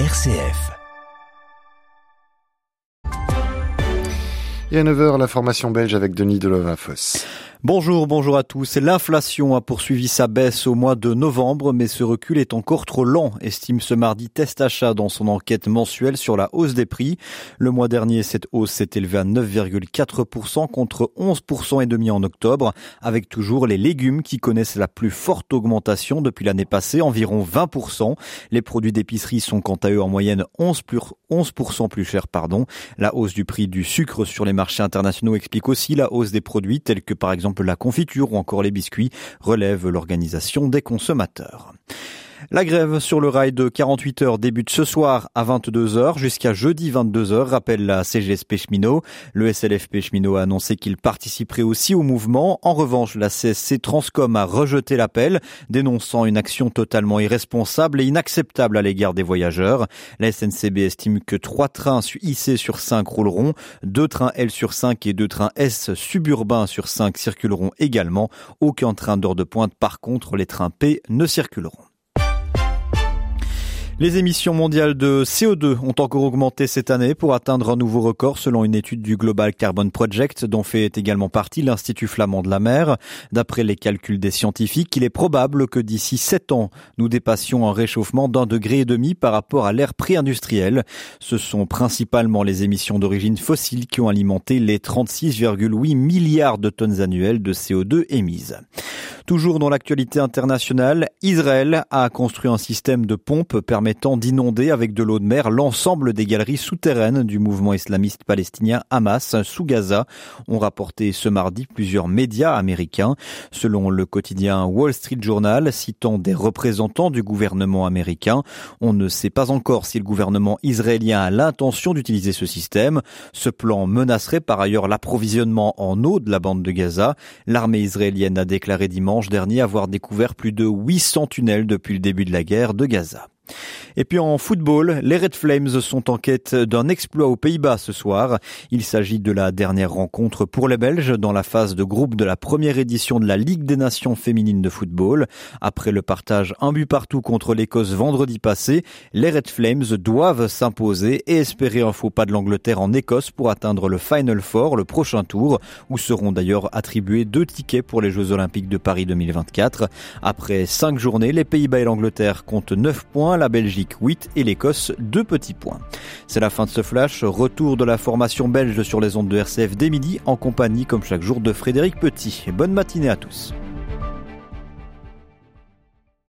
RCF. Et à 9h, la formation belge avec Denis Delovin-Foss. Bonjour, bonjour à tous. L'inflation a poursuivi sa baisse au mois de novembre, mais ce recul est encore trop lent, estime ce mardi Test Achat dans son enquête mensuelle sur la hausse des prix. Le mois dernier, cette hausse s'est élevée à 9,4% contre 11% et demi en octobre, avec toujours les légumes qui connaissent la plus forte augmentation depuis l'année passée, environ 20%. Les produits d'épicerie sont quant à eux en moyenne 11%, plus, 11 plus chers, pardon. La hausse du prix du sucre sur les marchés internationaux explique aussi la hausse des produits tels que par exemple la confiture ou encore les biscuits, relève l'organisation des consommateurs. La grève sur le rail de 48 heures débute ce soir à 22 heures jusqu'à jeudi 22 heures, rappelle la CGSP cheminot. Le SLFP cheminot a annoncé qu'il participerait aussi au mouvement. En revanche, la CSC Transcom a rejeté l'appel, dénonçant une action totalement irresponsable et inacceptable à l'égard des voyageurs. La SNCB estime que trois trains IC sur 5 rouleront, deux trains L sur 5 et deux trains S suburbains sur 5 circuleront également. Aucun train d'heure de pointe, par contre, les trains P ne circuleront. Les émissions mondiales de CO2 ont encore augmenté cette année pour atteindre un nouveau record selon une étude du Global Carbon Project dont fait également partie l'Institut flamand de la mer. D'après les calculs des scientifiques, il est probable que d'ici 7 ans, nous dépassions un réchauffement d'un degré et demi par rapport à l'ère pré-industrielle. Ce sont principalement les émissions d'origine fossile qui ont alimenté les 36,8 milliards de tonnes annuelles de CO2 émises. Toujours dans l'actualité internationale, Israël a construit un système de pompes permettant d'inonder avec de l'eau de mer l'ensemble des galeries souterraines du mouvement islamiste palestinien Hamas sous Gaza, ont rapporté ce mardi plusieurs médias américains. Selon le quotidien Wall Street Journal, citant des représentants du gouvernement américain, on ne sait pas encore si le gouvernement israélien a l'intention d'utiliser ce système. Ce plan menacerait par ailleurs l'approvisionnement en eau de la bande de Gaza. L'armée israélienne a déclaré dimanche dernier avoir découvert plus de 800 tunnels depuis le début de la guerre de Gaza. Et puis en football, les Red Flames sont en quête d'un exploit aux Pays-Bas ce soir. Il s'agit de la dernière rencontre pour les Belges dans la phase de groupe de la première édition de la Ligue des Nations féminines de football. Après le partage un but partout contre l'Écosse vendredi passé, les Red Flames doivent s'imposer et espérer un faux pas de l'Angleterre en Écosse pour atteindre le Final Four, le prochain tour, où seront d'ailleurs attribués deux tickets pour les Jeux Olympiques de Paris 2024. Après cinq journées, les Pays-Bas et l'Angleterre comptent 9 points, la Belgique 8 et l'Écosse 2 petits points. C'est la fin de ce flash. Retour de la formation belge sur les ondes de RCF dès midi en compagnie comme chaque jour de Frédéric Petit. Bonne matinée à tous.